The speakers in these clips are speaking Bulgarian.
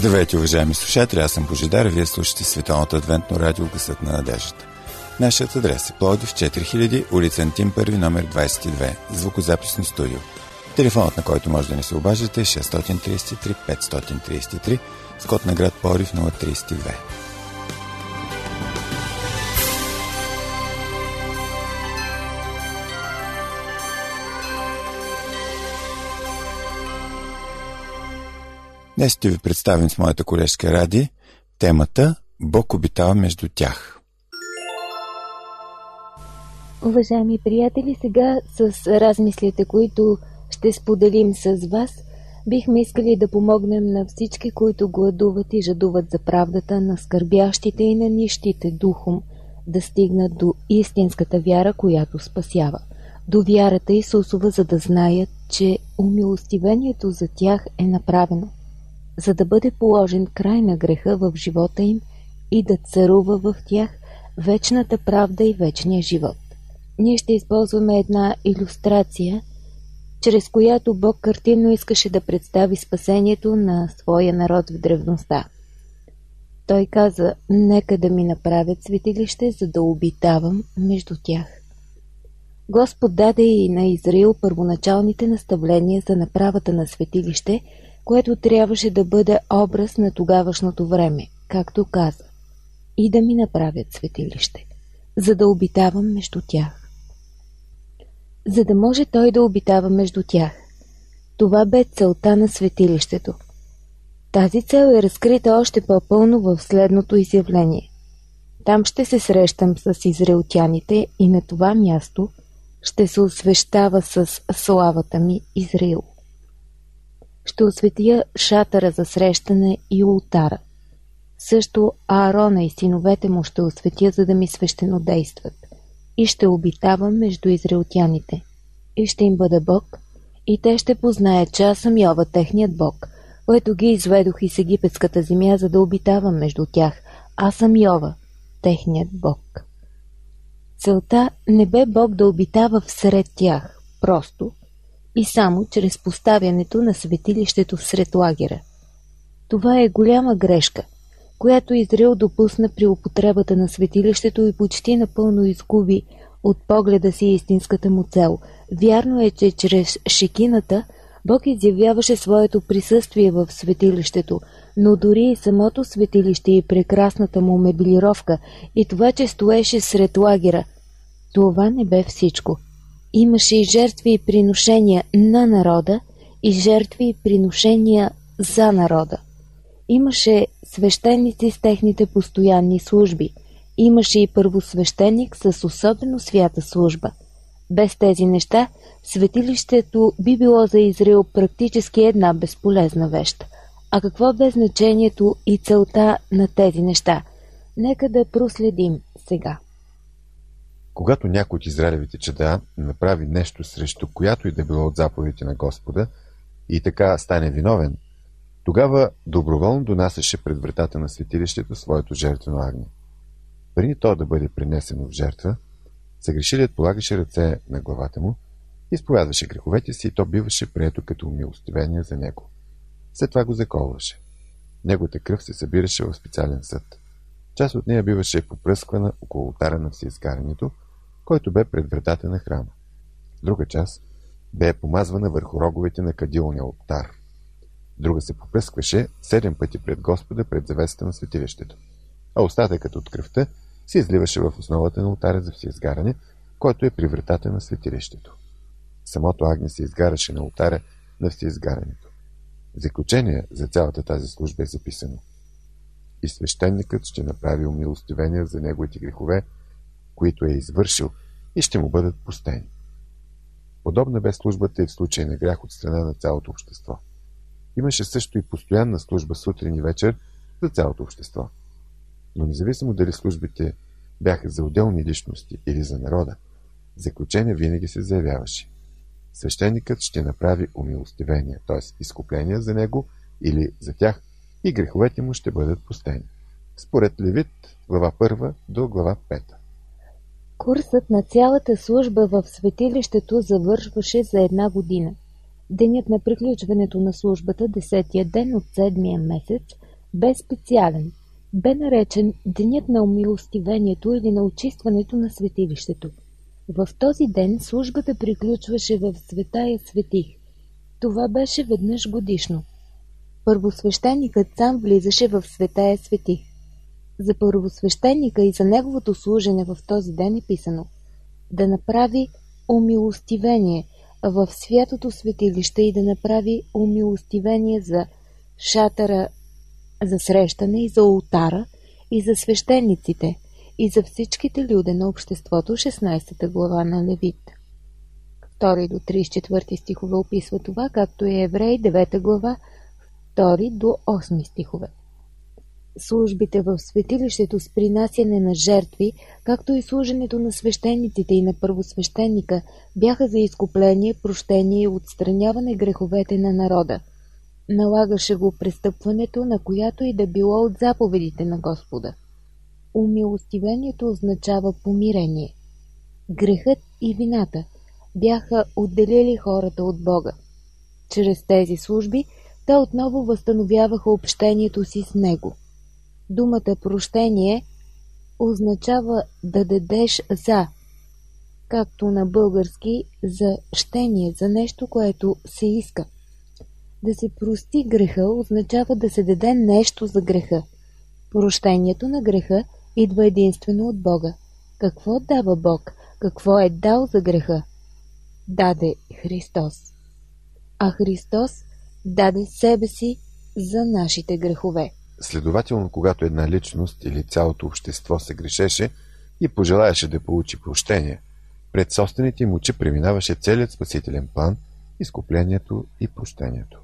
Здравейте, уважаеми слушатели, аз съм Божидар, вие слушате Световното адвентно радио Гъсът на надеждата. Нашият адрес е Плодив 4000, улица Антим 1, номер 22, звукозаписно студио. Телефонът, на който може да ни се обаждате е 633 533, с код на град Плодив 032. Днес ще ви представим с моята колежка Ради темата Бог обитава между тях. Уважаеми приятели, сега с размислите, които ще споделим с вас, бихме искали да помогнем на всички, които гладуват и жадуват за правдата, на скърбящите и на нищите духом, да стигнат до истинската вяра, която спасява, до вярата Исусова, за да знаят, че умилостивението за тях е направено – за да бъде положен край на греха в живота им и да царува в тях вечната правда и вечния живот. Ние ще използваме една иллюстрация, чрез която Бог картинно искаше да представи спасението на своя народ в древността. Той каза, нека да ми направят светилище, за да обитавам между тях. Господ даде и на Израил първоначалните наставления за направата на светилище – което трябваше да бъде образ на тогавашното време, както каза, и да ми направят светилище, за да обитавам между тях. За да може той да обитава между тях. Това бе целта на светилището. Тази цел е разкрита още по-пълно в следното изявление. Там ще се срещам с израелтяните и на това място ще се освещава с славата ми Израил. Ще осветя шатъра за срещане и ултара. Също Аарона и синовете му ще осветя, за да ми свещено действат. И ще обитавам между израелтяните. И ще им бъда Бог, и те ще познаят, че аз съм Йова, техният Бог, който ги изведох из египетската земя, за да обитавам между тях. Аз съм Йова, техният Бог. Целта не бе Бог да обитава всред тях, просто и само чрез поставянето на светилището всред лагера. Това е голяма грешка, която Израил допусна при употребата на светилището и почти напълно изгуби от погледа си истинската му цел. Вярно е, че чрез шекината Бог изявяваше своето присъствие в светилището, но дори и самото светилище и прекрасната му меблировка и това, че стоеше сред лагера, това не бе всичко – Имаше и жертви и приношения на народа и жертви и приношения за народа. Имаше свещеници с техните постоянни служби. Имаше и първосвещеник с особено свята служба. Без тези неща, светилището би било за Израил практически една безполезна вещ. А какво бе значението и целта на тези неща? Нека да проследим сега. Когато някой от Израилевите чеда направи нещо срещу която и да било от заповедите на Господа и така стане виновен, тогава доброволно донасяше пред вратата на светилището своето жертвено агне. Преди то да бъде принесено в жертва, съгрешилият полагаше ръце на главата му, изповядваше греховете си и то биваше прието като умилостивение за него. След това го заколваше. Неговата кръв се събираше в специален съд. Част от нея биваше попръсквана около ултара на всеизгарянето, който бе пред вратата на храма. Друга част бе помазвана върху роговете на кадилния олтар. Друга се попръскваше седем пъти пред Господа пред завесата на светилището. А остатъкът от кръвта се изливаше в основата на ултара за всеизгаране, който е при вратата на светилището. Самото агне се изгаряше на ултара на всеизгарането. Заключение за цялата тази служба е записано. И свещеникът ще направи умилостивение за неговите грехове, които е извършил, и ще му бъдат пустени. Подобна бе службата и в случай на грях от страна на цялото общество. Имаше също и постоянна служба сутрин и вечер за цялото общество. Но независимо дали службите бяха за отделни личности или за народа, заключение винаги се заявяваше. Свещеникът ще направи умилостивение, т.е. изкупление за него или за тях и греховете му ще бъдат пустени. Според Левит, глава 1 до глава 5. Курсът на цялата служба в светилището завършваше за една година. Денят на приключването на службата, десетия ден от седмия месец, бе специален. Бе наречен Денят на умилостивението или на очистването на светилището. В този ден службата приключваше в Светая Светих. Това беше веднъж годишно. Първосвещеникът сам влизаше в Светая Светих. За първосвещеника и за неговото служене в този ден е писано да направи умилостивение в святото светилище и да направи умилостивение за шатъра за срещане и за ултара и за свещениците и за всичките люди на обществото 16 глава на Левит. 2 до 34 стихове описва това, както и Еврей 9 глава 2 до 8 стихове. Службите в светилището с принасяне на жертви, както и служенето на свещениците и на първосвещеника, бяха за изкупление, прощение и отстраняване греховете на народа. Налагаше го престъпването на която и да било от заповедите на Господа. Умилостивението означава помирение. Грехът и вината бяха отделили хората от Бога. Чрез тези служби те отново възстановяваха общението си с Него. Думата прощение означава да дадеш за, както на български за щение, за нещо, което се иска. Да се прости греха означава да се даде нещо за греха. Прощението на греха идва единствено от Бога. Какво дава Бог? Какво е дал за греха? Даде Христос. А Христос даде себе си за нашите грехове. Следователно, когато една личност или цялото общество се грешеше и пожелаеше да получи прощение, пред собствените им очи преминаваше целият спасителен план, изкуплението и прощението.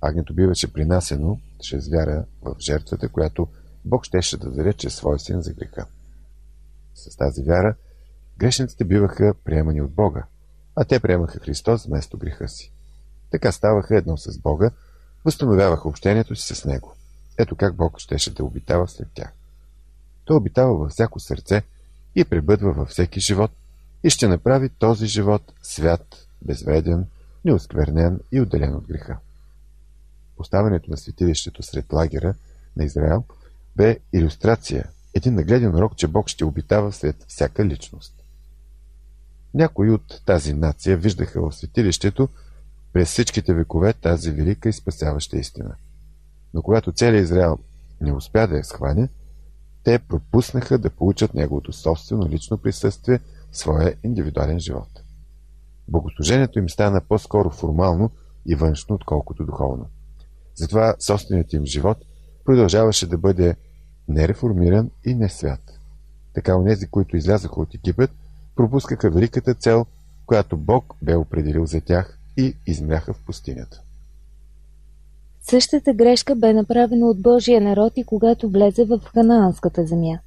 Агнето биваше принасено чрез вяра в жертвата, която Бог щеше да даде чрез своя син за греха. С тази вяра грешниците биваха приемани от Бога, а те приемаха Христос вместо греха си. Така ставаха едно с Бога, възстановяваха общението си с Него. Ето как Бог щеше да обитава след тях. Той обитава във всяко сърце и пребъдва във всеки живот и ще направи този живот свят, безвреден, неосквернен и отделен от греха. Поставянето на светилището сред лагера на Израел бе иллюстрация, един нагледен урок, че Бог ще обитава след всяка личност. Някои от тази нация виждаха в светилището през всичките векове тази велика и спасяваща истина. Но когато целият Израел не успя да я схване, те пропуснаха да получат неговото собствено лично присъствие в своя индивидуален живот. Богослужението им стана по-скоро формално и външно, отколкото духовно. Затова собственият им живот продължаваше да бъде нереформиран и не свят. Така онези, които излязаха от Египет, пропускаха великата цел, която Бог бе определил за тях и измряха в пустинята. Същата грешка бе направена от Божия народ и когато влезе в ханаанската земя.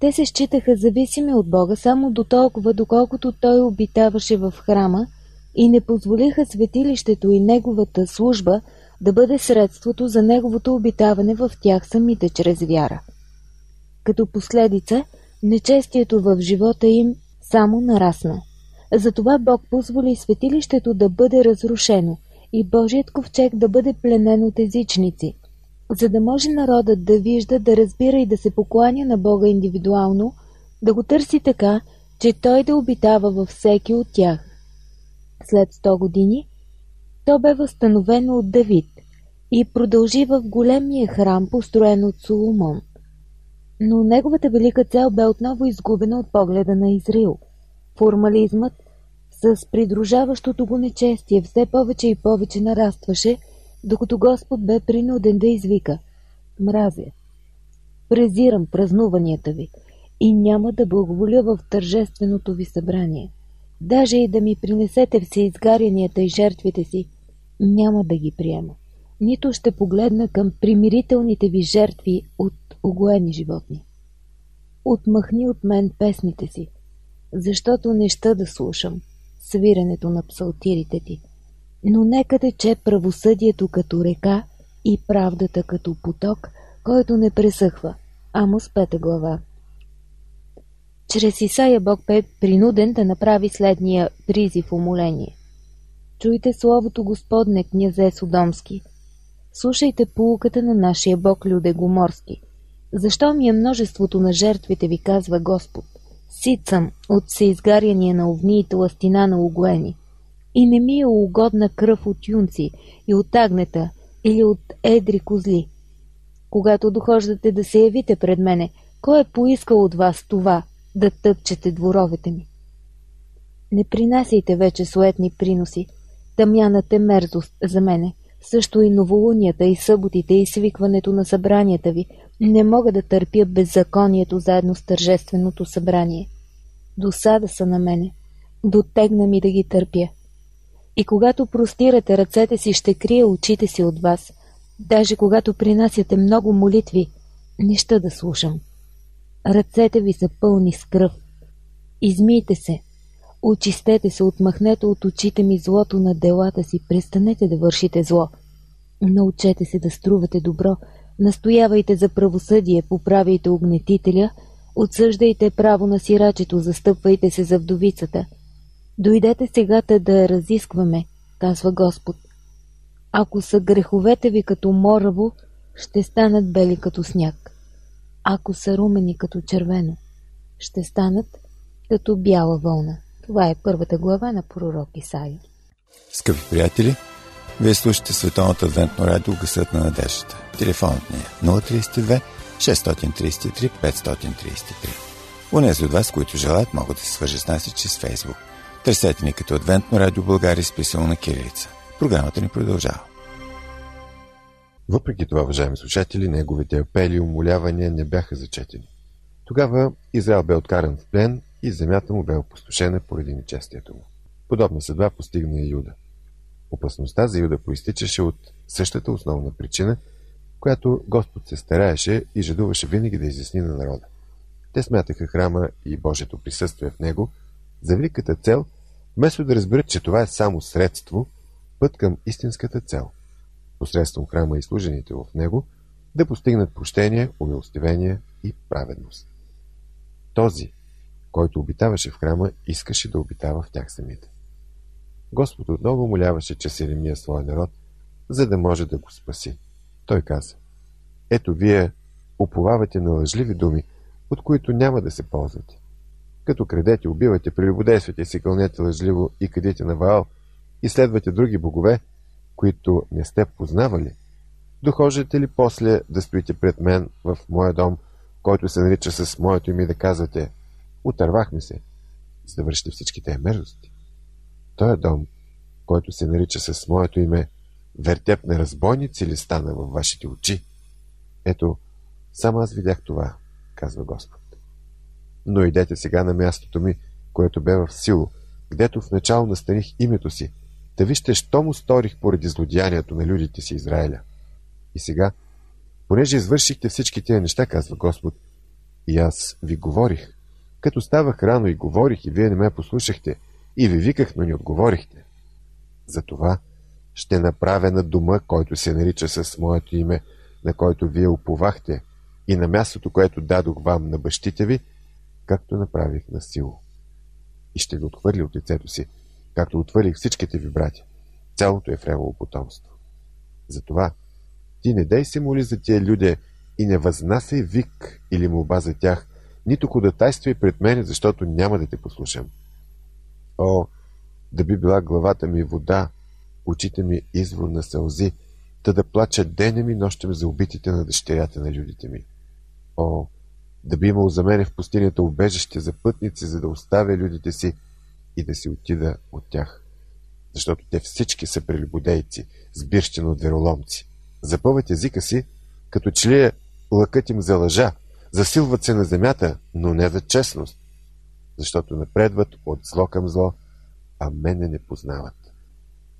Те се считаха зависими от Бога само до толкова, доколкото Той обитаваше в храма и не позволиха светилището и неговата служба да бъде средството за неговото обитаване в тях самите чрез вяра. Като последица, нечестието в живота им само нарасна. Затова Бог позволи светилището да бъде разрушено и Божият ковчег да бъде пленен от езичници, за да може народът да вижда, да разбира и да се покланя на Бога индивидуално, да го търси така, че той да обитава във всеки от тях. След 100 години то бе възстановено от Давид и продължи в големия храм, построен от Соломон. Но неговата велика цел бе отново изгубена от погледа на Израил. Формализмът с придружаващото го нечестие все повече и повече нарастваше, докато Господ бе принуден да извика «Мразя! Презирам празнуванията ви и няма да благоволя в тържественото ви събрание. Даже и да ми принесете все изгарянията и жертвите си, няма да ги приема. Нито ще погледна към примирителните ви жертви от огоени животни. Отмахни от мен песните си, защото не ще да слушам свирането на псалтирите ти. Но нека тече правосъдието като река и правдата като поток, който не пресъхва. Амос пета глава. Чрез Исаия Бог бе принуден да направи следния призив умоление. Чуйте словото Господне, князе Содомски. Слушайте полуката на нашия бог Людегоморски. Защо ми е множеството на жертвите ви, казва Господ? Сит съм от всеизгаряния на овни и тластина на огоени. И не ми е угодна кръв от юнци и от агнета или от едри козли. Когато дохождате да се явите пред мене, кой е поискал от вас това, да тъпчете дворовете ми? Не принасяйте вече суетни приноси. Тъмяната е мерзост за мене. Също и новолунията, и съботите, и свикването на събранията ви. Не мога да търпя беззаконието заедно с тържественото събрание. Досада са на мене. Дотегна ми да ги търпя. И когато простирате ръцете си, ще крия очите си от вас. Даже когато принасяте много молитви, не ще да слушам. Ръцете ви са пълни с кръв. Измийте се, Очистете се, отмахнете от очите ми злото на делата си, престанете да вършите зло. Научете се да струвате добро, настоявайте за правосъдие, поправяйте огнетителя, отсъждайте право на сирачето, застъпвайте се за вдовицата. Дойдете сегата да я разискваме, казва Господ. Ако са греховете ви като мораво, ще станат бели като сняг. Ако са румени като червено, ще станат като бяла вълна. Това е първата глава на пророк Исаия. Скъпи приятели, вие слушате Световното адвентно радио Гъсът на надеждата. Телефонът ни е 032 633 533. Унези от вас, които желаят, могат да се свържат с нас и чрез Фейсбук. Търсете ни като Адвентно радио България списано на кирилица. Програмата ни продължава. Въпреки това, уважаеми слушатели, неговите апели и умолявания не бяха зачетени. Тогава Израел бе откаран в плен и земята му бе опустошена поради нечестието му. Подобна съдба постигна и Юда. Опасността за Юда проистичаше от същата основна причина, която Господ се стараеше и жадуваше винаги да изясни на народа. Те смятаха храма и Божието присъствие в него за великата цел, вместо да разберат, че това е само средство, път към истинската цел. Посредством храма и служените в него да постигнат прощение, умилостивение и праведност. Този, който обитаваше в храма, искаше да обитава в тях самите. Господ отново моляваше че Еремия своя народ, за да може да го спаси. Той каза, ето вие уповавате на лъжливи думи, от които няма да се ползвате. Като крадете, убивате, прелюбодействате си кълнете лъжливо и къдете на Ваал, и следвате други богове, които не сте познавали, дохождате ли после да стоите пред мен в моя дом, който се нарича с моето име да казвате – Отървахме се, за да вършите всички тези мерзости. Той дом, който се нарича с моето име вертеп на разбойници ли стана във вашите очи? Ето, само аз видях това, казва Господ. Но идете сега на мястото ми, което бе в сило, гдето в начало настаних името си, да вижте, що му сторих поради злодеянието на людите си Израиля. И сега, понеже извършихте всички тия неща, казва Господ, и аз ви говорих, като ставах рано и говорих, и вие не ме послушахте, и ви виках, но не отговорихте. Затова ще направя на дома, който се нарича с моето име, на който вие уповахте, и на мястото, което дадох вам на бащите ви, както направих на сило. И ще ви отхвърли от лицето си, както отвърлих всичките ви братя, цялото Ефремово потомство. Затова ти не дай се моли за тия люди и не възнасяй вик или молба за тях, нито ходатайствай пред мене, защото няма да те послушам. О, да би била главата ми вода, очите ми извор на сълзи, да да плача денем и нощем за убитите на дъщерята на людите ми. О, да би имал за мене в пустинята убежище за пътници, за да оставя людите си и да си отида от тях. Защото те всички са прелюбодейци, сбирщина от вероломци. Запъват езика си, като че ли е лъкът им за лъжа, Засилват се на земята, но не за честност, защото напредват от зло към зло, а мене не познават.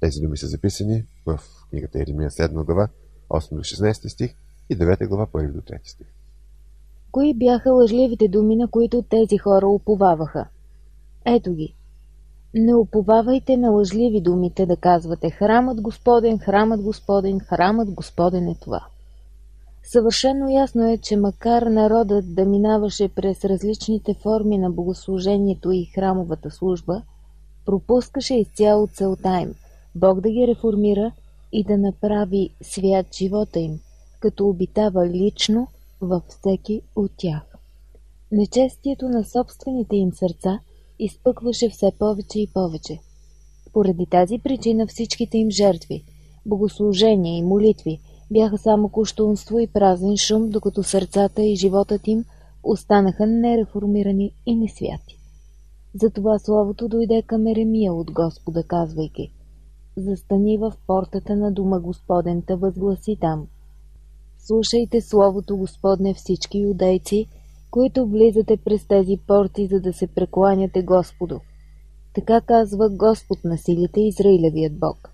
Тези думи са записани в книгата Еремия 7 глава, 8 до 16 стих и 9 глава, 1 до 3 стих. Кои бяха лъжливите думи, на които тези хора уповаваха? Ето ги. Не уповавайте на лъжливи думите да казвате храмът Господен, храмът Господен, храмът Господен е това. Съвършено ясно е, че макар народът да минаваше през различните форми на богослужението и храмовата служба, пропускаше изцяло целта им – Бог да ги реформира и да направи свят живота им, като обитава лично във всеки от тях. Нечестието на собствените им сърца изпъкваше все повече и повече. Поради тази причина всичките им жертви, богослужения и молитви бяха само куштунство и празен шум, докато сърцата и животът им останаха нереформирани и несвяти. Затова словото дойде към Еремия от Господа, казвайки Застани в портата на дома Господента, възгласи там. Слушайте словото Господне всички юдейци, които влизате през тези порти, за да се прекланяте Господу. Така казва Господ на силите Израилевият Бог.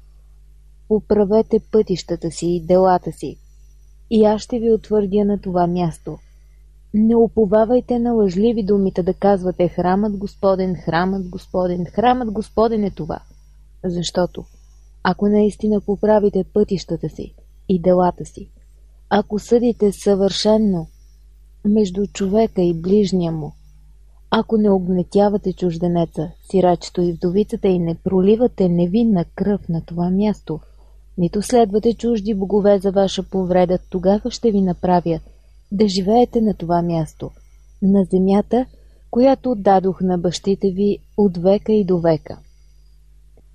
Управете пътищата си и делата си, и аз ще ви утвърдя на това място – не уповавайте на лъжливи думите да казвате храмът Господен, храмът Господен, храмът Господен е това. Защото, ако наистина поправите пътищата си и делата си, ако съдите съвършенно между човека и ближния му, ако не огнетявате чужденеца, сирачето и вдовицата и не проливате невинна кръв на това място, нито следвате чужди богове за ваша повреда, тогава ще ви направя – да живеете на това място, на земята, която дадох на бащите ви от века и до века.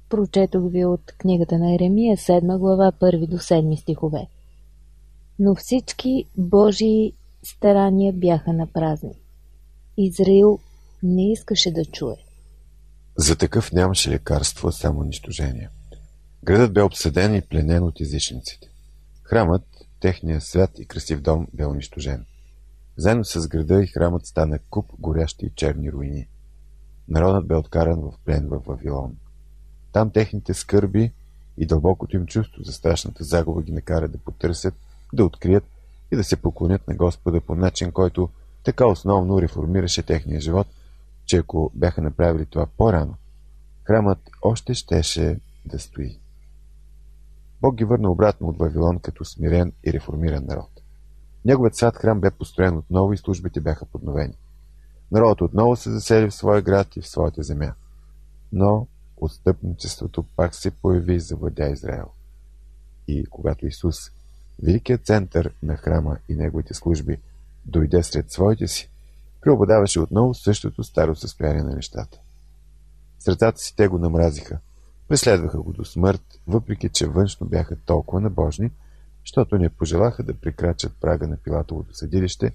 Прочетох ви от книгата на Еремия, 7 глава, 1 до 7 стихове. Но всички Божии старания бяха на празни. Израил не искаше да чуе. За такъв нямаше лекарство, само унищожение. Градът бе обсъден и пленен от езичниците. Храмът техния свят и красив дом бе унищожен. Заедно с града и храмът стана куп горящи и черни руини. Народът бе откаран в плен в Вавилон. Там техните скърби и дълбокото им чувство за страшната загуба ги накара да потърсят, да открият и да се поклонят на Господа по начин, който така основно реформираше техния живот, че ако бяха направили това по-рано, храмът още щеше да стои. Бог ги върна обратно от Вавилон като смирен и реформиран народ. Неговият сад храм бе построен отново и службите бяха подновени. Народът отново се засели в своя град и в своята земя. Но отстъпничеството пак се появи и завладя Израел. И когато Исус, великият център на храма и неговите служби, дойде сред своите си, преобладаваше отново същото старо състояние на нещата. Сърцата си те го намразиха, Преследваха го до смърт, въпреки че външно бяха толкова набожни, защото не пожелаха да прекрачат прага на Пилатовото съдилище,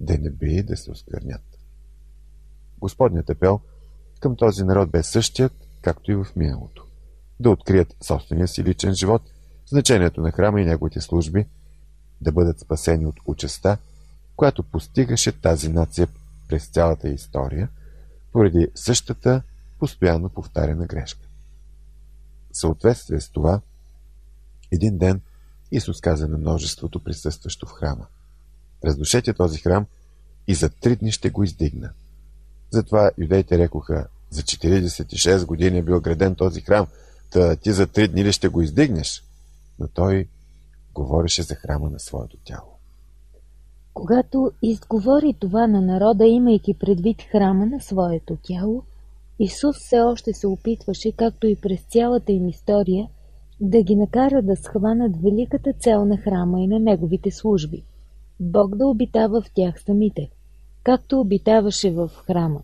да не би да се осквернят. Господният апел към този народ бе същият, както и в миналото. Да открият собствения си личен живот, значението на храма и неговите служби, да бъдат спасени от участа, която постигаше тази нация през цялата история, поради същата постоянно повтаряна грешка съответствие с това, един ден Исус каза на множеството присъстващо в храма. Раздушете този храм и за три дни ще го издигна. Затова юдеите рекоха, за 46 години е бил граден този храм, та ти за три дни ли ще го издигнеш? Но той говореше за храма на своето тяло. Когато изговори това на народа, имайки предвид храма на своето тяло, Исус все още се опитваше, както и през цялата им история, да ги накара да схванат великата цел на храма и на неговите служби. Бог да обитава в тях самите, както обитаваше в храма.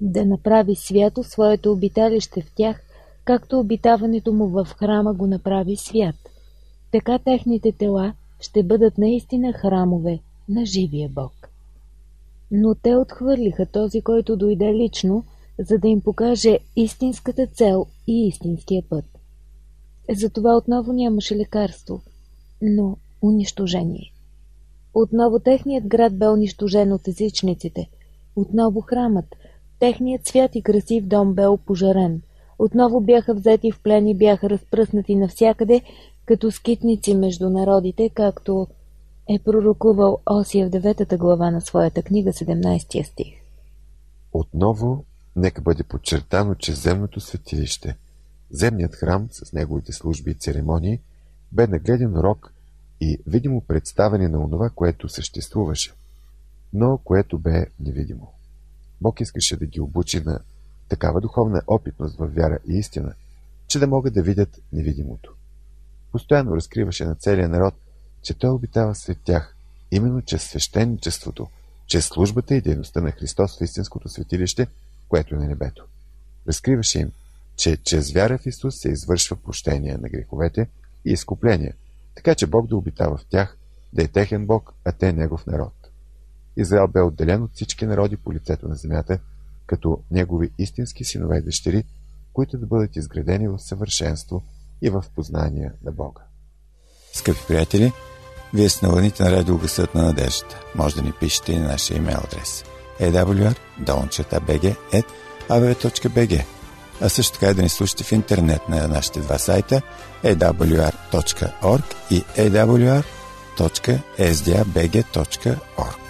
Да направи свято своето обиталище в тях, както обитаването му в храма го направи свят. Така техните тела ще бъдат наистина храмове на живия Бог. Но те отхвърлиха този, който дойде лично, за да им покаже истинската цел и истинския път. Затова отново нямаше лекарство, но унищожение. Отново техният град бе унищожен от езичниците. Отново храмът, техният свят и красив дом бе опожарен. Отново бяха взети в плен и бяха разпръснати навсякъде, като скитници между народите, както е пророкувал Осия в деветата глава на своята книга, 17 стих. Отново Нека бъде подчертано, че земното светилище, земният храм с неговите служби и церемонии, бе нагледен урок и видимо представяне на онова, което съществуваше, но което бе невидимо. Бог искаше да ги обучи на такава духовна опитност в вяра и истина, че да могат да видят невидимото. постоянно разкриваше на целия народ, че той обитава сред тях, именно чрез свещеничеството, чрез службата и дейността на Христос в истинското светилище, което е на небето. Разкриваше им, че чрез вяра в Исус се извършва прощение на греховете и изкупление, така че Бог да обитава в тях, да е техен Бог, а те Негов народ. Израел бе отделен от всички народи по лицето на земята, като негови истински синове и дъщери, които да бъдат изградени в съвършенство и в познание на Бога. Скъпи приятели, вие сте на вълните на радио на надеждата. Може да ни пишете на нашия имейл адрес awr.bg.abv.bg а също така и да ни слушате в интернет на нашите два сайта awr.org и awr.sdabg.org.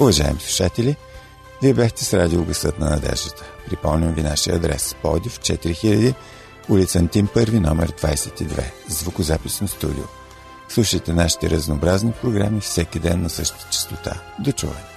Уважаеми слушатели, вие бяхте с радио Гъсът на надеждата. Припомням ви нашия адрес. Подив 4000, улица Антим 1, номер 22, звукозаписно студио. Слушайте нашите разнообразни програми всеки ден на същата частота. До чуване!